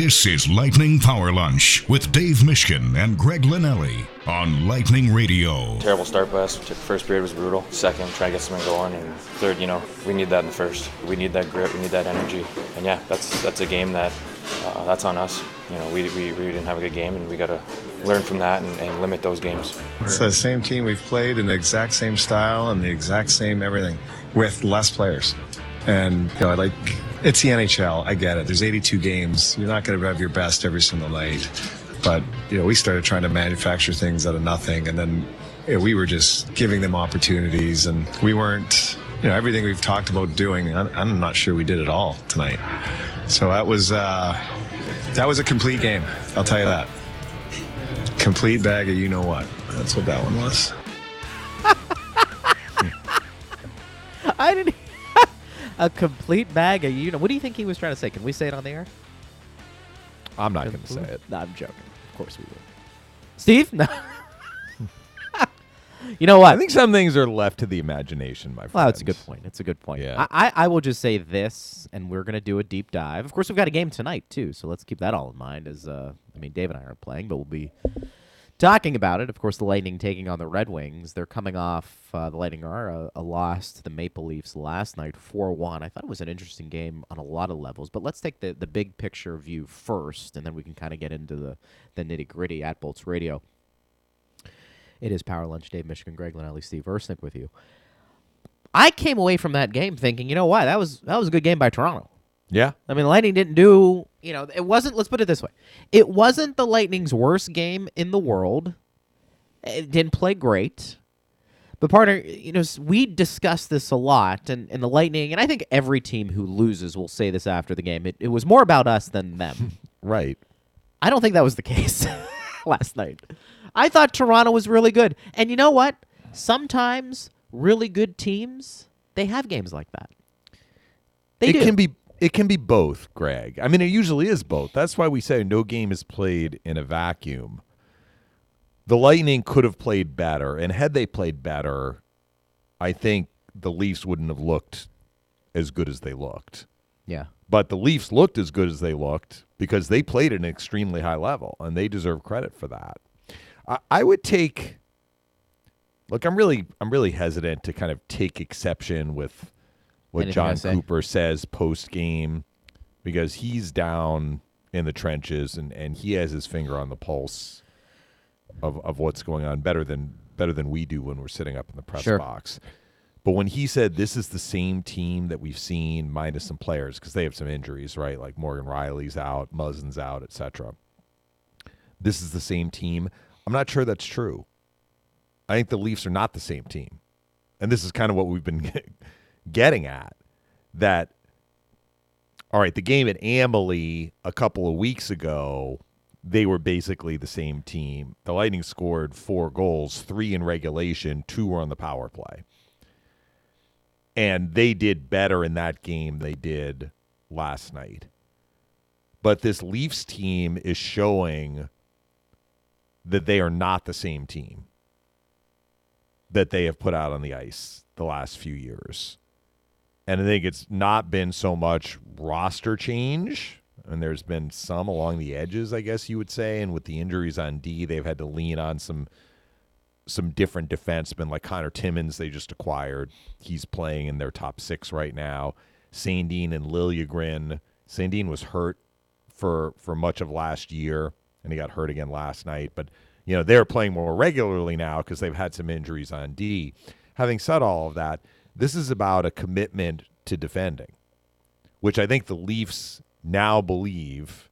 This is Lightning Power Lunch with Dave Mishkin and Greg Linelli on Lightning Radio. Terrible start by us. First period was brutal. Second, try to get something going, and third, you know, we need that in the first. We need that grit. We need that energy. And yeah, that's that's a game that uh, that's on us. You know, we, we, we didn't have a good game, and we got to learn from that and, and limit those games. It's the same team we've played in the exact same style and the exact same everything with less players. And you know, I like it's the NHL. I get it. There's 82 games. You're not going to have your best every single night. But you know, we started trying to manufacture things out of nothing, and then you know, we were just giving them opportunities, and we weren't. You know, everything we've talked about doing, I'm not sure we did it all tonight. So that was uh, that was a complete game. I'll tell you that. Complete bag of you know what. That's what that one was. I didn't. A complete bag of you know. What do you think he was trying to say? Can we say it on the air? I'm not going to say it. No, I'm joking. Of course we will. Steve, no. you know what? I think some things are left to the imagination, my friend. Well, that's a good point. It's a good point. Yeah. I, I, I will just say this, and we're going to do a deep dive. Of course, we've got a game tonight too, so let's keep that all in mind. As uh, I mean, Dave and I aren't playing, but we'll be talking about it. Of course, the Lightning taking on the Red Wings. They're coming off uh, the Lightning are a, a, loss to the Maple Leafs last night, four one. I thought it was an interesting game on a lot of levels. But let's take the the big picture view first, and then we can kind of get into the the nitty gritty at Bolts Radio. It is Power Lunch, Dave Mishkin, Greg Linnelli, Steve Versnick with you. I came away from that game thinking, you know what, that was that was a good game by Toronto. Yeah. I mean, the Lightning didn't do, you know, it wasn't, let's put it this way. It wasn't the Lightning's worst game in the world. It didn't play great. But partner, you know, we discuss this a lot, and, and the Lightning, and I think every team who loses will say this after the game. It, it was more about us than them. right. I don't think that was the case last night. I thought Toronto was really good. And you know what? Sometimes really good teams, they have games like that. They it do. can be it can be both, Greg. I mean, it usually is both. That's why we say no game is played in a vacuum. The Lightning could have played better, and had they played better, I think the Leafs wouldn't have looked as good as they looked. Yeah. But the Leafs looked as good as they looked because they played at an extremely high level, and they deserve credit for that. I, I would take. Look, I'm really, I'm really hesitant to kind of take exception with what Anything John Cooper says post game because he's down in the trenches and, and he has his finger on the pulse of, of what's going on better than better than we do when we're sitting up in the press Sure. box. But when he said this is the same team that we've seen minus some players because they have some injuries, right? Like Morgan Rielly's out, Muzzin's out, etc. This is the same team. I'm not sure that's true. I think the Leafs are not the same team. And this is kind of what we've been getting at that all right, the game at Amalie a couple of weeks ago, they were basically the same team. The Lightning scored four goals, three in regulation, two were on the power play. And they did better in that game they did last night. But this Leafs team is showing that they are not the same team that they have put out on the ice the last few years. And I think it's not been so much roster change. And there's been some along the edges, I guess you would say. And with the injuries on D, they've had to lean on some some different defensemen like Connor Timmins they just acquired. He's playing in their top six right now. Sandin and Liljegren. Sandin was hurt for for much of last year, and he got hurt again last night. But you know they're playing more regularly now because they've had some injuries on D. Having said all of that, this is about a commitment to defending, which I think the Leafs now believe.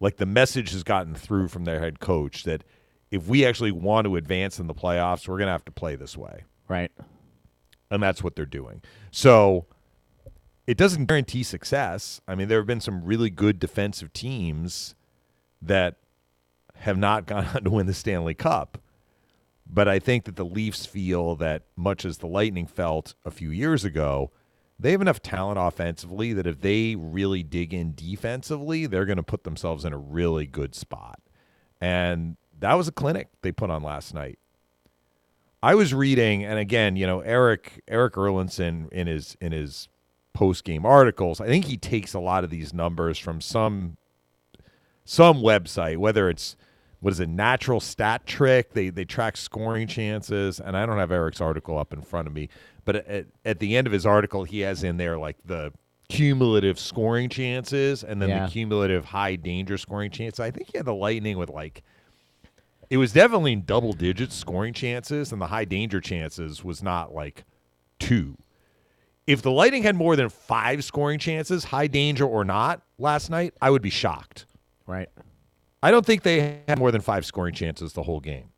Like the message has gotten through from their head coach that if we actually want to advance in the playoffs, we're going to have to play this way. Right. And that's what they're doing. So it doesn't guarantee success. I mean, there have been some really good defensive teams that have not gone on to win the Stanley Cup. But I think that the Leafs feel that much as the Lightning felt a few years ago, they have enough talent offensively that if they really dig in defensively, they're going to put themselves in a really good spot. And that was a clinic they put on last night. I was reading, and again, you know, Eric Eric Erlendsson in his in his post game articles, I think he takes a lot of these numbers from some some website, whether it's what is it, natural stat trick, they they track scoring chances, and I don't have Eric's article up in front of me, but at, at the end of his article, he has in there like the cumulative scoring chances and then Yeah. the cumulative high danger scoring chances. I think he had the Lightning with like it was definitely double digits scoring chances, and the high danger chances was not like two. If the Lightning had more than five scoring chances, high danger or not, last night, I would be shocked. Right. I don't think they had more than five scoring chances the whole game.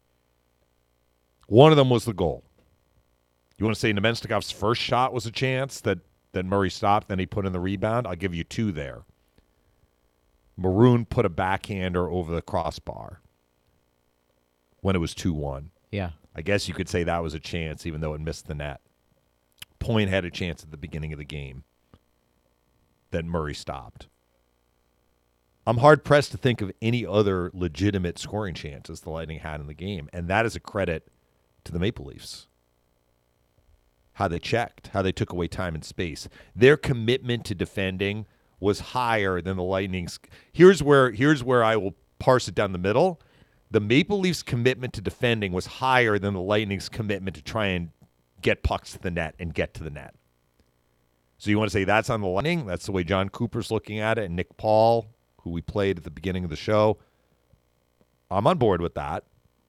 One of them was the goal. You want to say Namestnikov's first shot was a chance that, that Murray stopped, then he put in the rebound? I'll give you two there. Maroon put a backhander over the crossbar when it was 2 1. Yeah. I guess you could say that was a chance, even though it missed the net. Point had a chance at the beginning of the game that Murray stopped. I'm hard pressed to think of any other legitimate scoring chances the Lightning had in the game, and that is a credit to the Maple Leafs. How they checked, how they took away time and space. Their commitment to defending was higher than the Lightning's. Here's where here's where I will parse it down the middle. The Maple Leafs' commitment to defending was higher than the Lightning's commitment to try and get pucks to the net and get to the net. So you want to say that's on the Lightning? That's the way John Cooper's looking at it, and Nick Paul, who we played at the beginning of the show. I'm on board with that.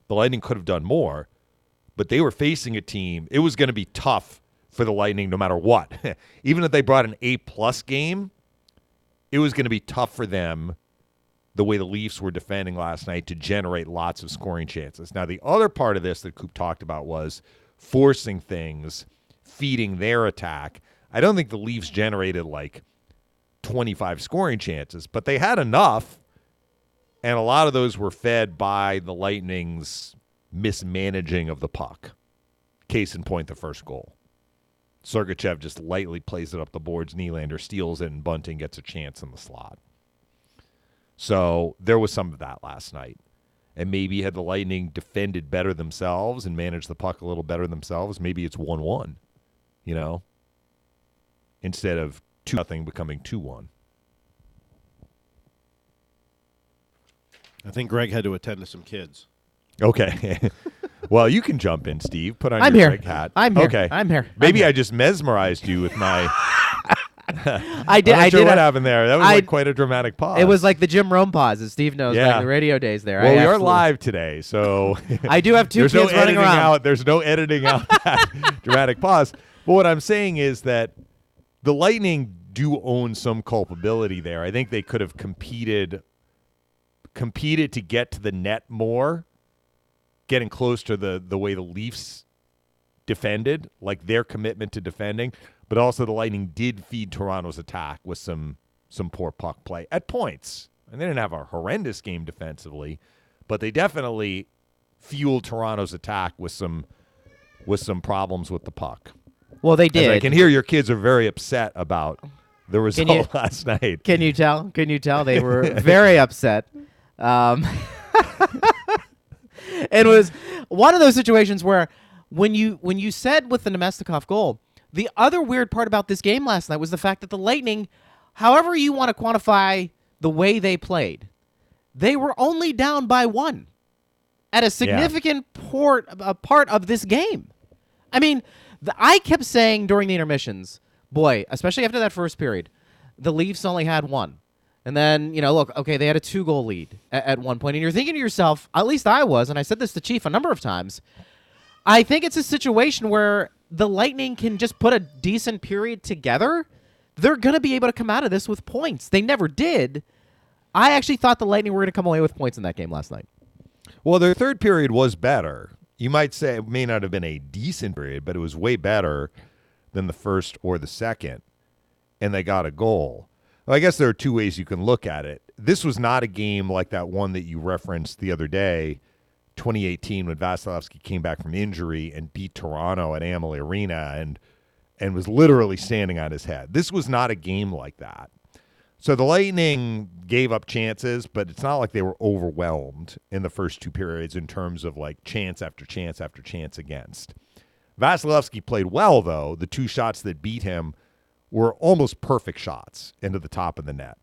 The Lightning could have done more, but they were facing a team. It was going to be tough for the Lightning no matter what. Even if they brought an A plus game, it was going to be tough for them the way the Leafs were defending last night to generate lots of scoring chances. Now, the other part of this that Coop talked about was forcing things, feeding their attack. I don't think the Leafs generated like 25 scoring chances, but they had enough. And a lot of those were fed by the Lightning's mismanaging of the puck. Case in point, the first goal. Sergachev just lightly plays it up the boards. Nylander steals it, and Bunting gets a chance in the slot. So there was some of that last night. And maybe had the Lightning defended better themselves and managed the puck a little better themselves, maybe it's 1 1, you know, instead of 2 nothing becoming 2 1. I think Greg had to attend to some kids. Okay. well, you can jump in, Steve. Put on I'm your here. Greg hat. I'm here. Okay. I'm here. I'm Maybe here. I just mesmerized you with my. I did. I'm not I sure did. what a- happened there. That was I- like quite a dramatic pause. It was like the Jim Rome pause, as Steve knows, Yeah. back in the radio days. There. Well, I we are live today, so I do have two there's kids no running around. out. There's no editing out that dramatic pause. But what I'm saying is that the Lightning do own some culpability there. I think they could have competed competed to get to the net more, getting close to the the way the Leafs defended, like their commitment to defending, but also the Lightning did feed Toronto's attack with some some poor puck play at points. And they didn't have a horrendous game defensively, but they definitely fueled Toronto's attack with some with some problems with the puck. Well, they As did. I can hear your kids are very upset about the result you- last night. Can you tell? Can you tell? They were very upset. Um, it was one of those situations where when you when you said with the Namestnikov goal, the other weird part about this game last night was the fact that the Lightning, however you want to quantify the way they played, they were only down by one at a significant port, a part of this game. I mean, the, I kept saying during the intermissions, boy, especially after that first period, the Leafs only had one. And then, you know, look, okay, they had a two goal lead at, at one point, And you're thinking to yourself, at least I was, and I said this to Chief a number of times. I think it's a situation where the Lightning can just put a decent period together. They're going to be able to come out of this with points. They never did. I actually thought the Lightning were going to come away with points in that game last night. Well, their third period was better. You might say it may not have been a decent period, but it was way better than the first or the second, and they got a goal. Well, I guess there are two ways you can look at it. This was not a game like that one that you referenced the other day, 2018, when Vasilevskiy came back from injury and beat Toronto at Amalie Arena and and was literally standing on his head. This was not a game like that. So the Lightning gave up chances, but it's not like they were overwhelmed in the first two periods in terms of like chance after chance after chance against. Vasilevskiy played well though. The two shots that beat him were almost perfect shots into the top of the net.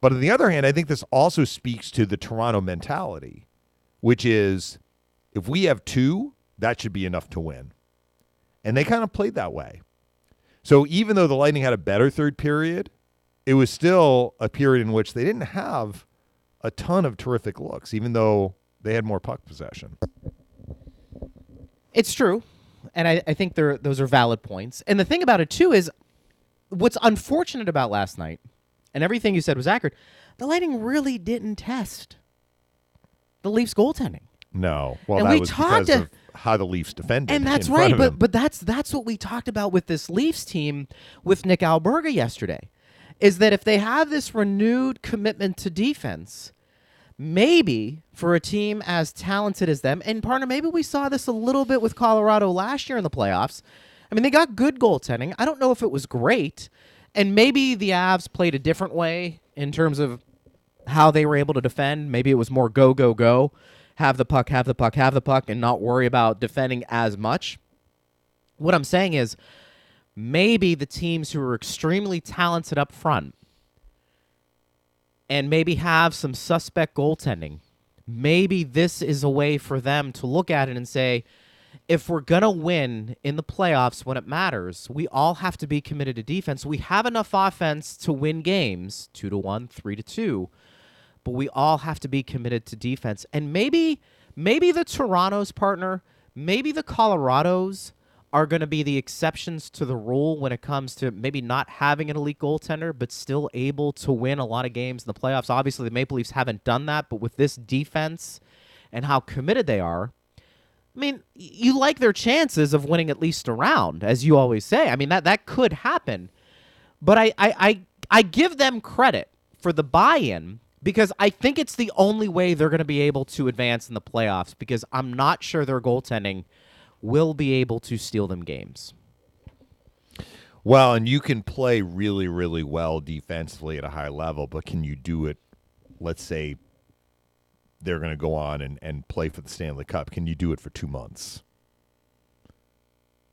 But on the other hand, I think this also speaks to the Toronto mentality, which is if we have two, that should be enough to win. And they kind of played that way. So even though the Lightning had a better third period, it was still a period in which they didn't have a ton of terrific looks, even though they had more puck possession. It's true. And I, I think they're, those are valid points. And the thing about it, too, is what's unfortunate about last night, and everything you said was accurate, the Lightning really didn't test the Leafs goaltending. No. Well, And that we was talked because of how the Leafs defended. And that's right, but but that's that's what we talked about with this Leafs team with Nick Alberga yesterday. Is that if they have this renewed commitment to defense, maybe for a team as talented as them, and partner, maybe we saw this a little bit with Colorado last year in the playoffs. I mean, they got good goaltending. I don't know if it was great, and maybe the Avs played a different way in terms of how they were able to defend. Maybe it was more go, go, go, have the puck, have the puck, have the puck, and not worry about defending as much. What I'm saying is maybe the teams who are extremely talented up front and maybe have some suspect goaltending, maybe this is a way for them to look at it and say, if we're going to win in the playoffs when it matters, we all have to be committed to defense. We have enough offense to win games 2 to 1, 3 to 2, but we all have to be committed to defense. And maybe maybe the Toronto's partner, maybe the Colorados are going to be the exceptions to the rule when it comes to maybe not having an elite goaltender but still able to win a lot of games in the playoffs. Obviously, the Maple Leafs haven't done that, but with this defense and how committed they are, I mean, you like their chances of winning at least a round, as you always say. I mean, that that could happen. But I I I, I give them credit for the buy-in because I think it's the only way they're going to be able to advance in the playoffs because I'm not sure their goaltending will be able to steal them games. Well, and you can play really, really well defensively at a high level, but can you do it? Let's say they're going to go on and, and play for the Stanley Cup. Can you do it for two months?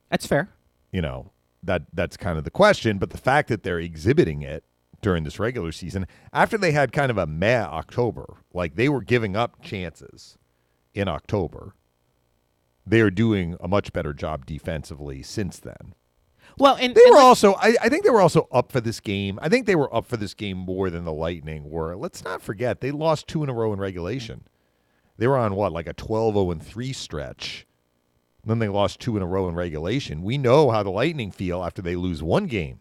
That's fair. You know that that's kind of the question. But the fact that they're exhibiting it during this regular season, after they had kind of a meh October, like they were giving up chances in October, they are doing a much better job defensively since then. Well, and, They and were like- also, I, I think they were also up for this game. I think they were up for this game more than the Lightning were. Let's not forget, they lost two in a row in regulation. They were on what, like a 12 0 3 stretch. Then they lost two in a row in regulation. We know how the Lightning feel after they lose one game.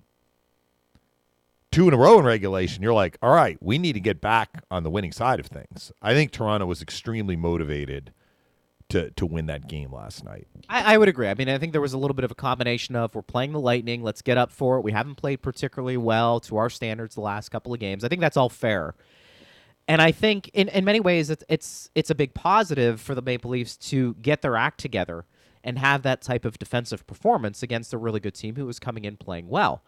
Two in a row in regulation, you're like, all right, we need to get back on the winning side of things. I think Toronto was extremely motivated to, to win that game last night. I, I would agree. I mean, I think there was a little bit of a combination of we're playing the Lightning, let's get up for it. We haven't played particularly well to our standards the last couple of games. I think that's all fair. And I think in, in many ways it's it's it's a big positive for the Maple Leafs to get their act together and have that type of defensive performance against a really good team who is coming in playing well.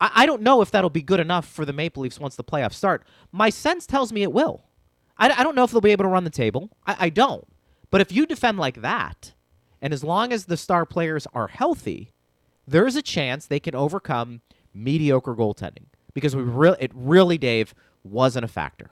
I, I don't know if that'll be good enough for the Maple Leafs once the playoffs start. My sense tells me it will. I, I don't know if they'll be able to run the table. I, I don't. But if you defend like that, and as long as the star players are healthy, there's a chance they can overcome mediocre goaltending because we really it really Dave wasn't a factor.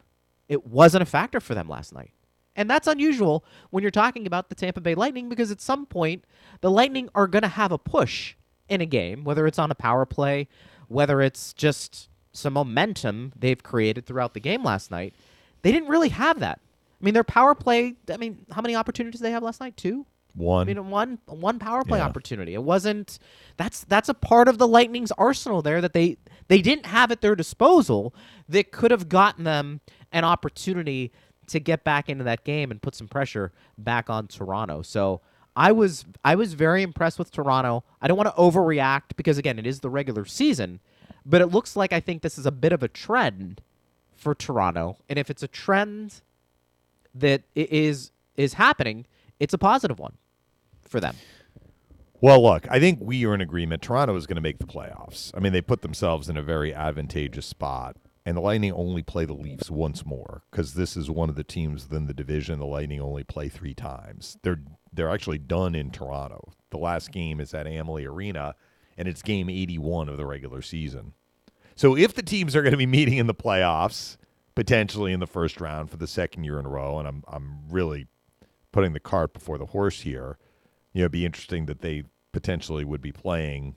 It wasn't a factor for them last night. And that's unusual when you're talking about the Tampa Bay Lightning because at some point the Lightning are going to have a push in a game, whether it's on a power play, whether it's just some momentum they've created throughout the game last night. They didn't really have that. I mean, their power play, I mean, how many opportunities did they have last night? Two? One. I mean, one one power play Yeah. opportunity. It wasn't. That's that's a part of the Lightning's arsenal there that they they didn't have at their disposal that could have gotten them an opportunity to get back into that game and put some pressure back on Toronto. So I was I was very impressed with Toronto. I don't want to overreact because again, it is the regular season, but it looks like I think this is a bit of a trend for Toronto. And if it's a trend that is is happening, it's a positive one for them. Well, look, I think we are in agreement. Toronto is going to make the playoffs. I mean, they put themselves in a very advantageous spot, and the Lightning only play the Leafs once more because this is one of the teams within the division. The Lightning only play three times. They're they're actually done in Toronto. The last game is at Amalie Arena, and it's game 81 of the regular season. So if the teams are going to be meeting in the playoffs, potentially in the first round for the second year in a row, and I'm I'm really putting the cart before the horse here. You know, it'd be interesting that they potentially would be playing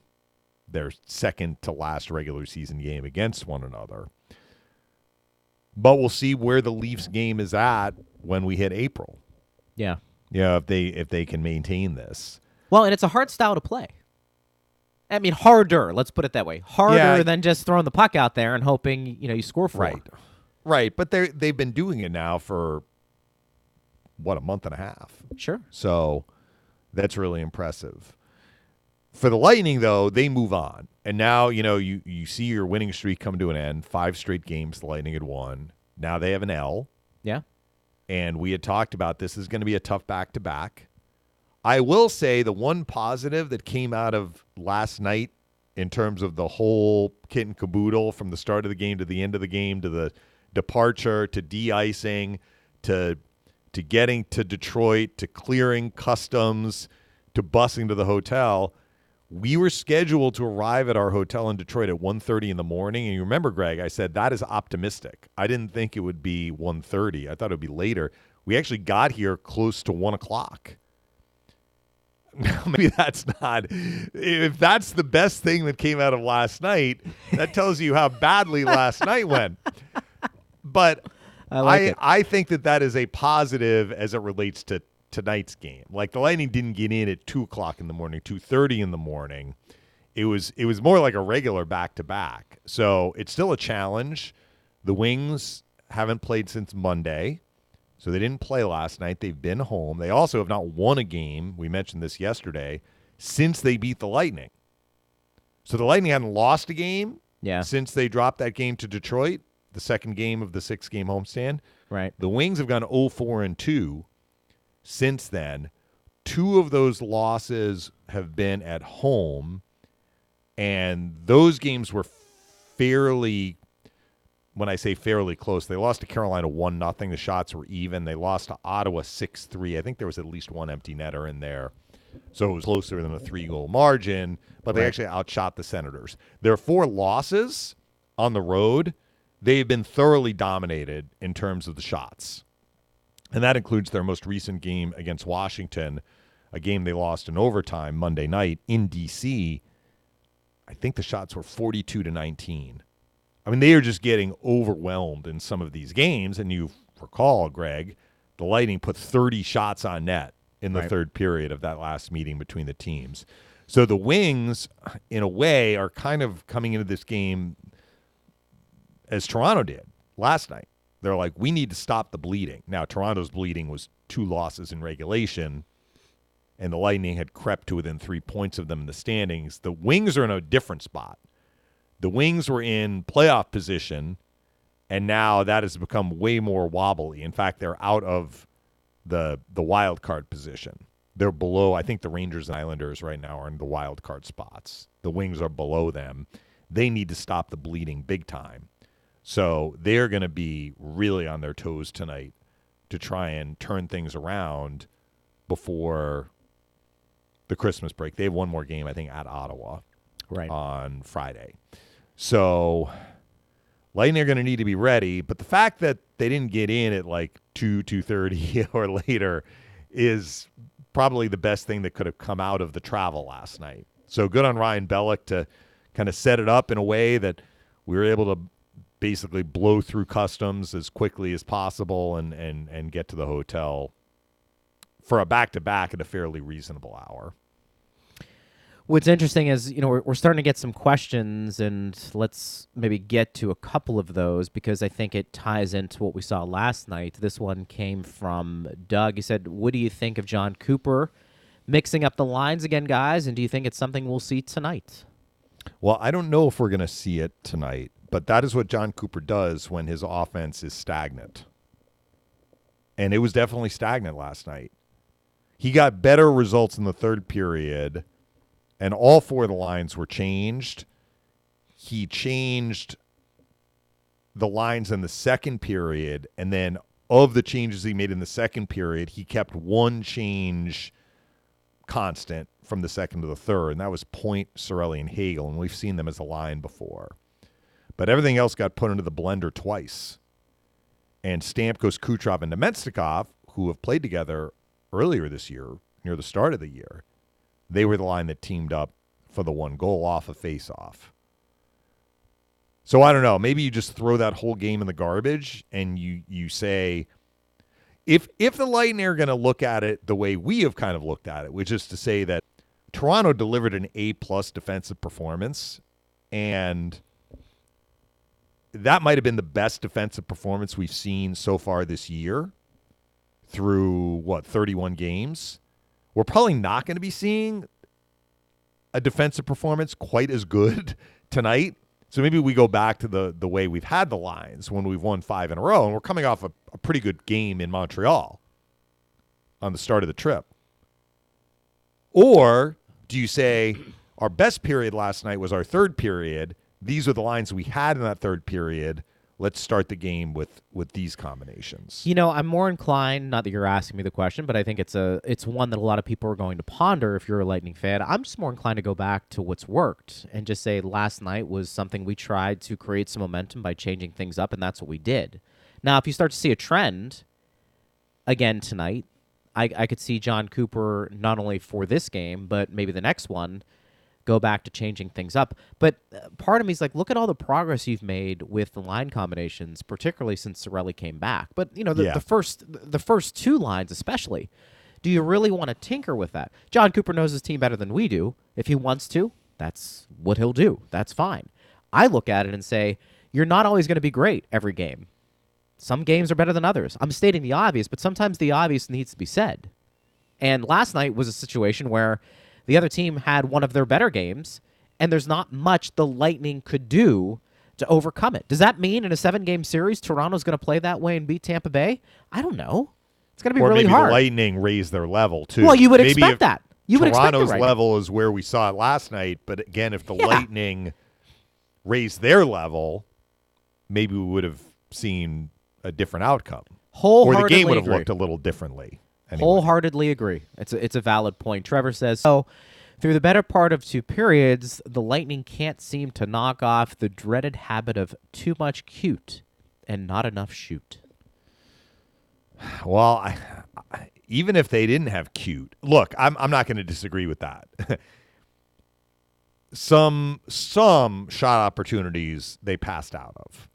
their second to last regular season game against one another. But we'll see where the Leafs game is at when we hit April. Yeah. Yeah, if they if they can maintain this. Well, and it's a hard style to play. I mean, harder. Let's put it that way. Harder Yeah. than just throwing the puck out there and hoping you know you score for. Right. Right, but they they've been doing it now for what a month and a half. Sure. So that's really impressive. For the Lightning, though, they move on, and now you know you you see your winning streak come to an end. Five straight games the Lightning had won. Now they have an L, Yeah. and we had talked about this is going to be a tough back to back. I will say the one positive that came out of last night in terms of the whole kit and caboodle from the start of the game to the end of the game to the departure to de-icing to to getting to Detroit to clearing customs to busing to the hotel we were scheduled to arrive at our hotel in Detroit at 1.30 in the morning. And you remember, Greg, I said that is optimistic. I didn't think it would be 1.30. I thought it would be later. We actually got here close to 1 o'clock. Now, Maybe that's not. If that's the best thing that came out of last night, that tells you how badly last night went. But I like I, it. I think that that is a positive as it relates to tonight's game. Like the Lightning didn't get in at two o'clock in the morning, two thirty in the morning. It was it was more like a regular back to back. So it's still a challenge. The Wings haven't played since Monday, so they didn't play last night. They've been home. They also have not won a game. We mentioned this yesterday since they beat the Lightning. So the Lightning hadn't lost a game Yeah. since they dropped that game to Detroit, the second game of the six game homestand. Right. The Wings have gone 0 4 and 2 since then. Two of those losses have been at home, and those games were fairly. When I say fairly close, they lost to Carolina one nothing. The shots were even. They lost to Ottawa six three. I think there was at least one empty netter in there, so it was closer than a three goal margin. But they actually outshot the Senators. Their four losses on the road, they have been thoroughly dominated in terms of the shots. And that includes their most recent game against Washington, a game they lost in overtime Monday night in DC. I think the shots were 42 to 19. I mean, they are just getting overwhelmed in some of these games. And you recall, Greg, the Lightning put 30 shots on net in the Right. third period of that last meeting between the teams. So the Wings, in a way, are kind of coming into this game as Toronto did last night. They're like, we need to stop the bleeding. Now, Toronto's bleeding was two losses in regulation, and the Lightning had crept to within three points of them in the standings. The Wings are in a different spot. The Wings were in playoff position, and now that has become way more wobbly. In fact, they're out of the the wild card position. They're below. I think the Rangers and Islanders right now are in the wild card spots. The Wings are below them. They need to stop the bleeding big time. So they're going to be really on their toes tonight to try and turn things around before the Christmas break. They have one more game, I think, at Ottawa Right. on Friday. So Lightning are going to need to be ready, but the fact that they didn't get in at like 2 2:30 or later is probably the best thing that could have come out of the travel last night. So good on Ryan Bellick to kind of set it up in a way that we were able to basically blow through customs as quickly as possible and and and get to the hotel for a back to back at a fairly reasonable hour. What's interesting is, you know, we're, we're starting to get some questions, and let's maybe get to a couple of those because I think it ties into what we saw last night. This one came from Doug. He said, What do you think of John Cooper mixing up the lines again, guys? And do you think it's something we'll see tonight? Well, I don't know if we're going to see it tonight, but that is what John Cooper does when his offense is stagnant. And it was definitely stagnant last night. He got better results in the third period, and all four of the lines were changed. He changed the lines in the second period, and then of the changes he made in the second period, he kept one change constant from the second to the third, and that was Point, Cirelli, and Hagel, and we've seen them as a line before. But everything else got put into the blender twice. And Stamkos, Kucherov, and Namestnikov, who have played together earlier this year, near the start of the year, they were the line that teamed up for the one goal off a face-off. So I don't know. Maybe you just throw that whole game in the garbage and you you say if if the Lightning are going to look at it the way we have kind of looked at it, which is to say that Toronto delivered an A plus defensive performance, and that might have been the best defensive performance we've seen so far this year through what 31 games. We're probably not going to be seeing a defensive performance quite as good tonight. So maybe we go back to the the way we've had the lines when we've won five in a row, and we're coming off a, a pretty good game in Montreal on the start of the trip. Or do you say our best period last night was our third period? These are the lines we had in that third period. Let's start the game with with these combinations. You know, I'm more inclined. Not that you're asking me the question, but I think it's a it's one that a lot of people are going to ponder. If you're a Lightning fan, I'm just more inclined to go back to what's worked and just say last night was something we tried to create some momentum by changing things up, and that's what we did. Now, if you start to see a trend again tonight, I, I could see John Cooper not only for this game, but maybe the next one go back to changing things up. But uh, part of me is like, look at all the progress you've made with the line combinations, particularly since Cirelli came back. But you know, the, Yeah. the first the first two lines, especially, do you really want to tinker with that? John Cooper knows his team better than we do. If he wants to, that's what he'll do. That's fine. I look at it and say, you're not always going to be great every game. Some games are better than others. I'm stating the obvious, but sometimes the obvious needs to be said. And last night was a situation where the other team had one of their better games, and there's not much the Lightning could do to overcome it. Does that mean in a seven game series, Toronto's going to play that way and beat Tampa Bay? I don't know. It's going to be or really maybe hard. the Lightning raise their level too. Well, you would Maybe expect that. You would Toronto's right now. level is where we saw it last night, but again, if the Yeah. Lightning raise their level, maybe we would have seen a different outcome, or the game would have agree. looked a little differently. Anyway. Wholeheartedly agree. It's a, it's a valid point. Trevor says so. Through the better part of two periods, the Lightning can't seem to knock off the dreaded habit of too much cute and not enough shoot. Well, I, I, even if they didn't have cute, look, I'm I'm not going to disagree with that. some some shot opportunities they passed out of.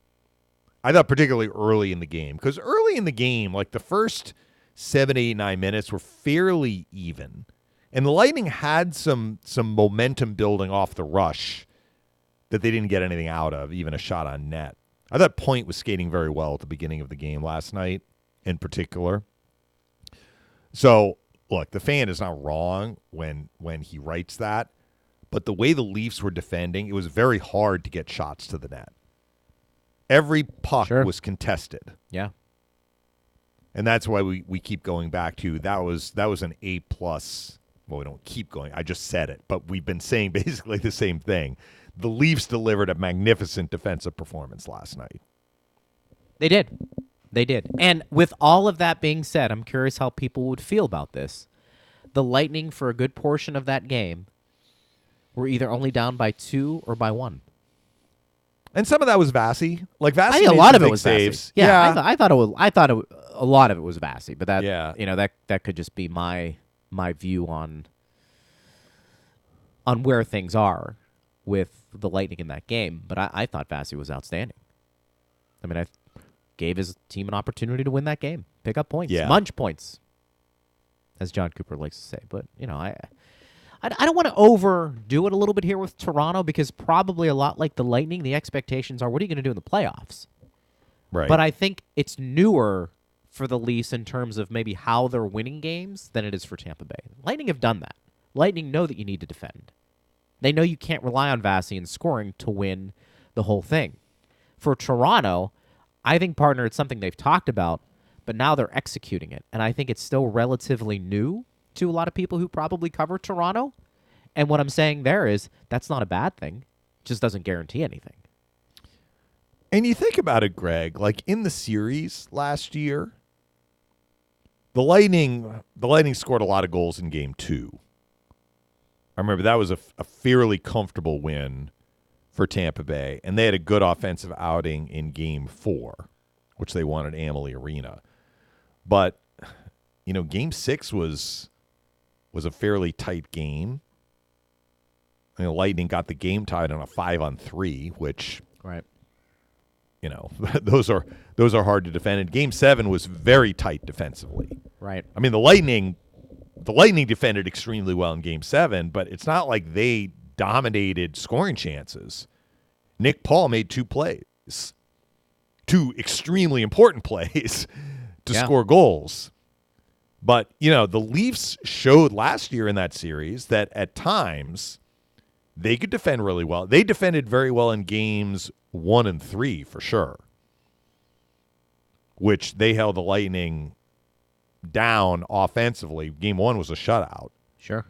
I thought particularly early in the game because early in the game, like the first seven, eight, nine minutes were fairly even, and the Lightning had some some momentum building off the rush that they didn't get anything out of, even a shot on net. I thought Point was skating very well at the beginning of the game last night, in particular. So, look, the fan is not wrong when when he writes that, but the way the Leafs were defending, it was very hard to get shots to the net. Every puck Sure. was contested. Yeah. And that's why we, we keep going back to that was that was an A plus. Well, we don't keep going. I just said it, but we've been saying basically the same thing. The Leafs delivered a magnificent defensive performance last night. They did. They did. And with all of that being said, I'm curious how people would feel about this. The Lightning, for a good portion of that game, were either only down by two or by one. And some of that was Vassy. Like Vassy I think a lot of it was saves. Vassy. Yeah, I, th- I thought it was. I thought it, a lot of it was Vassy, but that, Yeah. you know, that that could just be my my view on on where things are with the Lightning in that game. But I, I thought Vassy was outstanding. I mean, I gave his team an opportunity to win that game, pick up points, Yeah. munch points, as John Cooper likes to say. But you know, I. I I don't want to overdo it a little bit here with Toronto because probably a lot like the Lightning, the expectations are what are you going to do in the playoffs? right. But I think it's newer for the Leafs in terms of maybe how they're winning games than it is for Tampa Bay. Lightning have done that. Lightning know that you need to defend. They know you can't rely on Vassy and scoring to win the whole thing. For Toronto, I think partner it's something they've talked about, but now they're executing it. And I think it's still relatively new to a lot of people who probably cover Toronto. And what I'm saying there is that's not a bad thing. It just doesn't guarantee anything. And you think about it, Greg, like in the series last year, the Lightning the Lightning scored a lot of goals in game 2. I remember that was a, a fairly comfortable win for Tampa Bay, and they had a good offensive outing in game four, which they won at Amalie Arena. But, you know, game six was was a fairly tight game. I mean, Lightning got the game tied on a five on three, which Right. You know those are those are hard to defend. And game seven was very tight defensively. Right. I mean, the Lightning, the Lightning defended extremely well in Game Seven, but it's not like they dominated scoring chances. Nick Paul made two plays, two extremely important plays to Yeah. score goals. But you know, the Leafs showed last year in that series that at times they could defend really well. They defended very well in games one and three for sure, which they held the Lightning down offensively. Game one was a shutout. Sure.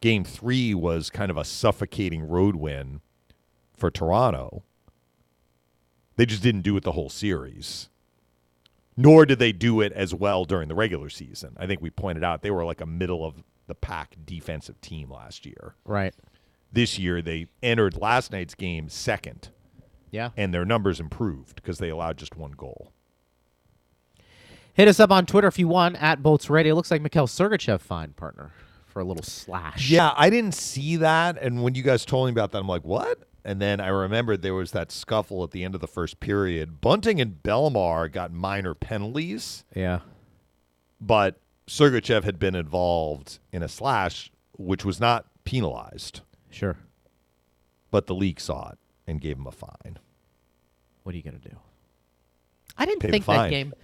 Game three was kind of a suffocating road win for Toronto. They just didn't do it the whole series. Nor did they do it as well during the regular season. I think we pointed out they were like a middle of the pack defensive team last year. Right. This year they entered last night's game second, Yeah. and their numbers improved because they allowed just one goal. Hit us up on Twitter if you want at Bolts Radio. Looks like Mikhail Sergachev fine partner for a little slash. Yeah, I didn't see that. And when you guys told me about that, I'm like, what? And then I remembered there was that scuffle at the end of the first period. Bunting and Bellemare got minor penalties, Yeah. but Sergachev had been involved in a slash, which was not penalized. Sure. But the league saw it and gave him a fine. What are you gonna do? I didn't Pay the think that fine. game.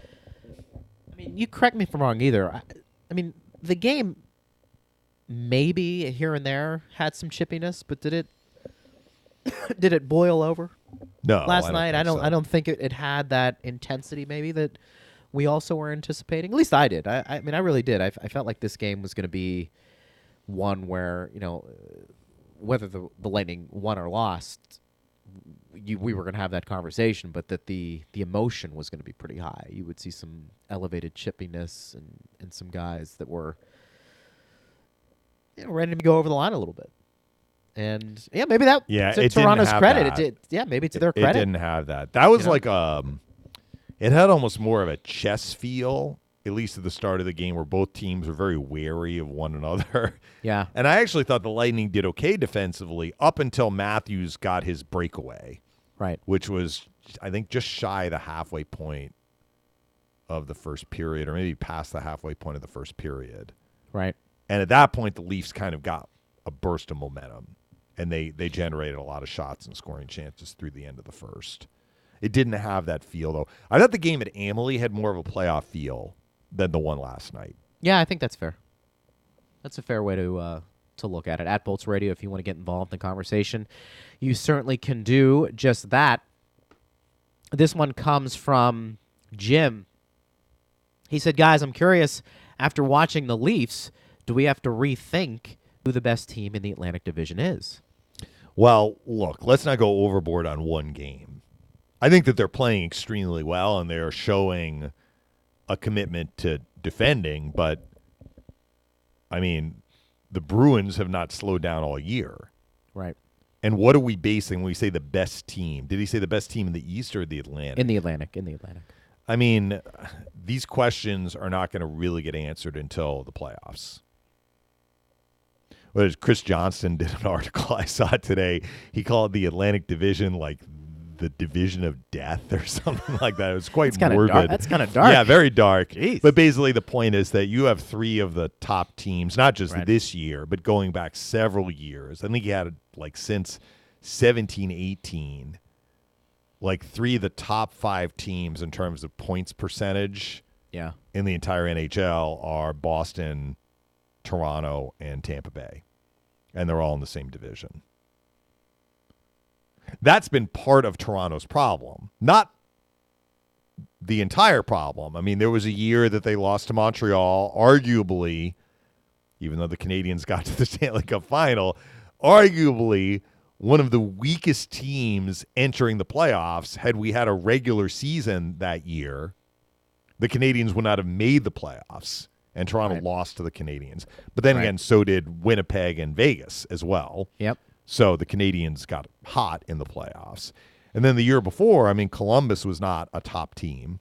I mean, you correct me if I'm wrong either. I, I mean, the game maybe here and there had some chippiness, but did it did it boil over No, last I don't night? I don't. so. I don't think it, it had that intensity maybe that we also were anticipating. At least I did. I, I mean, I really did. I, f- I felt like this game was going to be one where you know uh, whether the the Lightning won or lost, you, we were going to have that conversation, but that the the emotion was going to be pretty high. You would see some elevated chippiness and and some guys that were you know, ready to go over the line a little bit. And yeah, maybe that Yeah, to it Toronto's credit, that. it did. Yeah, maybe to their It credit. didn't have that. That was know? like um it had almost more of a chess feel, at least at the start of the game, where both teams were very wary of one another. Yeah. And I actually thought the Lightning did okay defensively up until Matthews got his breakaway, Right. which was I think just shy of the halfway point of the first period, or maybe past the halfway point of the first period. Right. And at that point, the Leafs kind of got a burst of momentum, and they they generated a lot of shots and scoring chances through the end of the first. It didn't have that feel though. I thought the game at Amalie had more of a playoff feel than the one last night. Yeah, I think that's fair. That's a fair way to uh, to look at it. At Bolts Radio, if you want to get involved in the conversation, you certainly can do just that. This one comes from Jim. He said, "Guys, I'm curious. After watching the Leafs, do we have to rethink who the best team in the Atlantic Division is?" Well, look, let's not go overboard on one game. I think that they're playing extremely well and they're showing a commitment to defending, but I mean, the Bruins have not slowed down all year. Right And what are we basing when we say the best team? Did he say the best team in the East or the Atlantic? in the Atlantic. In the Atlantic. I mean, these questions are not going to really get answered until the playoffs. Is Chris Johnston did an article I saw today. He called the Atlantic Division like the division of death or something like that. It was quite That's morbid. dark- that's kinda dark. Yeah, very dark. Jeez. But basically, the point is that you have three of the top teams, not just Right. this year, but going back several years. I think he had like since 17, 18 like three of the top five teams in terms of points percentage Yeah. in the entire NHL are Boston, Toronto, and Tampa Bay. And they're all in the same division. That's been part of Toronto's problem, not the entire problem. I mean, there was a year that they lost to Montreal, arguably, even though the Canadiens got to the Stanley Cup final, arguably one of the weakest teams entering the playoffs. Had we had a regular season that year, the Canadiens would not have made the playoffs, and Toronto Right. lost to the Canadiens. But then Right. again, so did Winnipeg and Vegas as well. Yep. So the Canadiens got hot in the playoffs. And then the year before, I mean, Columbus was not a top team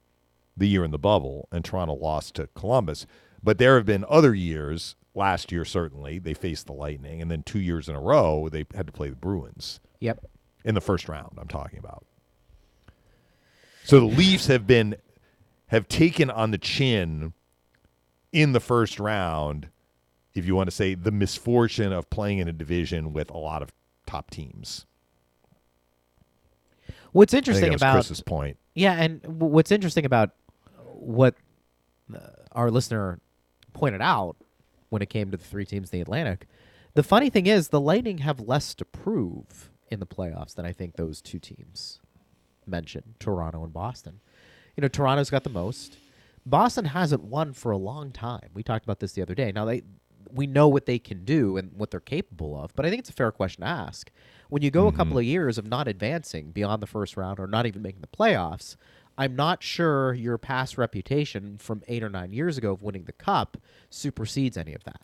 the year in the bubble, and Toronto lost to Columbus. But there have been other years, last year certainly, they faced the Lightning, and then two years in a row, they had to play the Bruins Yep. in the first round, I'm talking about. So the Leafs have been have taken on the chin in the first round, if you want to say the misfortune of playing in a division with a lot of top teams. What's interesting about Chris's point. Yeah, and what's interesting about what uh, our listener pointed out when it came to the three teams in the Atlantic, the funny thing is the Lightning have less to prove in the playoffs than I think those two teams mentioned, Toronto and Boston. You know, Toronto's got the most. Boston hasn't won for a long time. We talked about this the other day. Now they we know what they can do and what they're capable of, but I think it's a fair question to ask. When you go a couple of years of not advancing beyond the first round or not even making the playoffs, I'm not sure your past reputation from 8 or 9 years ago of winning the cup supersedes any of that.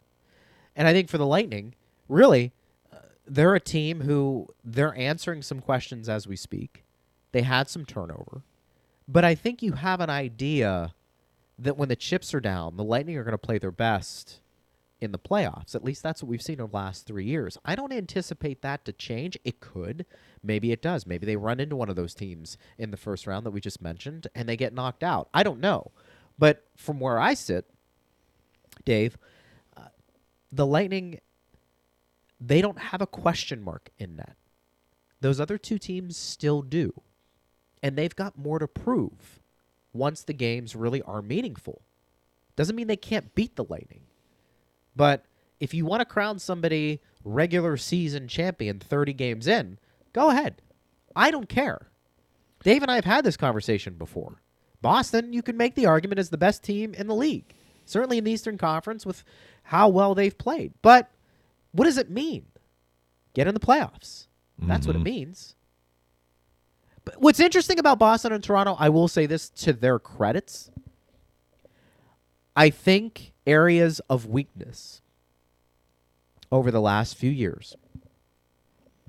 And I think for the Lightning, really, uh, they're a team who they're answering some questions as we speak. They had some turnover. But I think you have an idea that when the chips are down, the Lightning are going to play their best in the playoffs. At least that's what we've seen over the last three years. I don't anticipate that to change. It could. Maybe it does. Maybe they run into one of those teams in the first round that we just mentioned and they get knocked out. I don't know. But from where I sit, Dave, uh, the Lightning, they don't have a question mark in net. Those other two teams still do. And they've got more to prove once the games really are meaningful. Doesn't mean they can't beat the Lightning. But if you want to crown somebody regular season champion 30 games in, go ahead. I don't care. Dave and I have had this conversation before. Boston, you can make the argument as the best team in the league, certainly in the Eastern Conference with how well they've played. But what does it mean? Get in the playoffs. That's what it mm-hmm. means. But what's interesting about Boston and Toronto, I will say this to their credits. I think areas of weakness over the last few years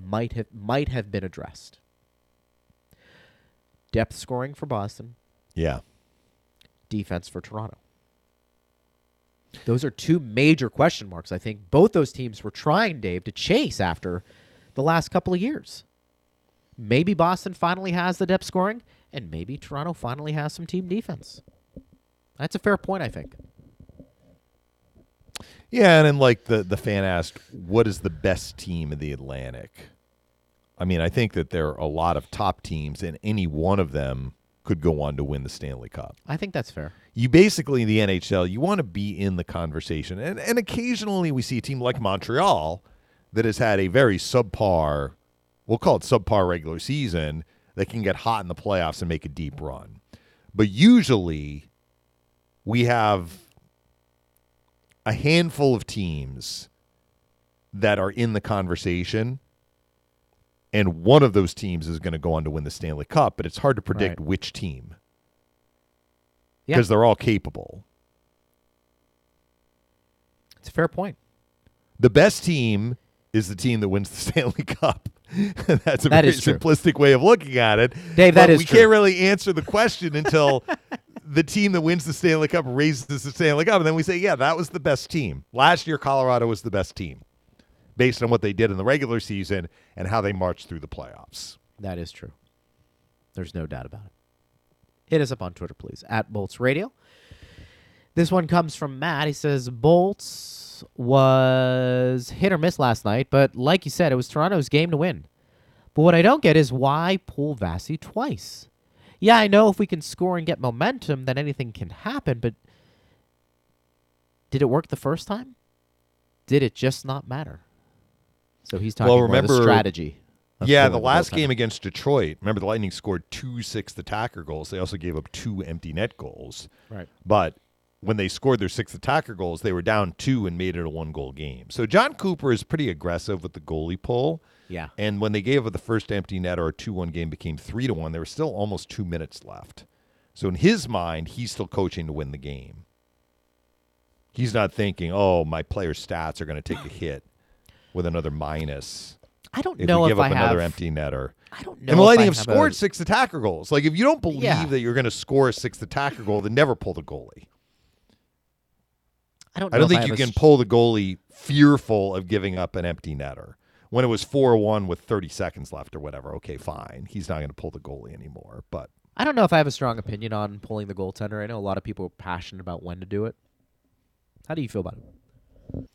might have might have been addressed. Depth scoring for Boston, Yeah. defense for Toronto. Those are two major question marks. I think both those teams were trying, Dave, to chase after the last couple of years. Maybe Boston finally has the depth scoring, and maybe Toronto finally has some team defense. That's a fair point, I think. Yeah, and then like the the fan asked, what is the best team in the Atlantic? I mean, I think that there are a lot of top teams, and any one of them could go on to win the Stanley Cup. I think that's fair. You basically in the NHL, you want to be in the conversation, and and occasionally we see a team like Montreal that has had a very subpar, we'll call it subpar regular season that can get hot in the playoffs and make a deep run. But usually, we have a handful of teams that are in the conversation and one of those teams is going to go on to win the Stanley Cup, but it's hard to predict Right. which team Yeah. because they're all capable. It's a fair point. The best team is the team that wins the Stanley Cup. That's a That very simplistic way of looking at it. Dave, that is we true. can't really answer the question until the team that wins the Stanley Cup raises the Stanley Cup, and then we say, yeah, that was the best team. Last year, Colorado was the best team, based on what they did in the regular season and how they marched through the playoffs. That is true. There's no doubt about it. Hit us up on Twitter, please, at Bolts Radio. This one comes from Matt. He says Bolts was hit or miss last night, but like you said, it was Toronto's game to win. But what I don't get is why pull Vassy twice? Yeah, I know if we can score and get momentum, then anything can happen, but did it work the first time? Did it just not matter? So he's talking Well, remember- strategy. Yeah, the last game against Detroit, remember the Lightning scored two sixth attacker goals. They also gave up two empty net goals. Right. But when they scored their sixth attacker goals, they were down two and made it a one goal game. So Jon Cooper is pretty aggressive with the goalie pull. Yeah. And when they gave up the first empty net a 2 1 game became 3 to 1, there was still almost two minutes left. So in his mind, he's still coaching to win the game. He's not thinking, oh, my player's stats are going to take a hit with another minus. I don't if know we if give I up another have- empty netter. I don't know. And the if Lightning have have scored a- six attacker goals. Like if you don't believe Yeah. that you're going to score a sixth attacker goal, then never pull the goalie. I don't. Know I don't think have you can pull the goalie fearful of giving up an empty netter. When it was 4 1 with 30 seconds left or whatever, okay, fine. He's not going to pull the goalie anymore. But I don't know if I have a strong opinion on pulling the goaltender. I know a lot of people are passionate about when to do it. How do you feel about it?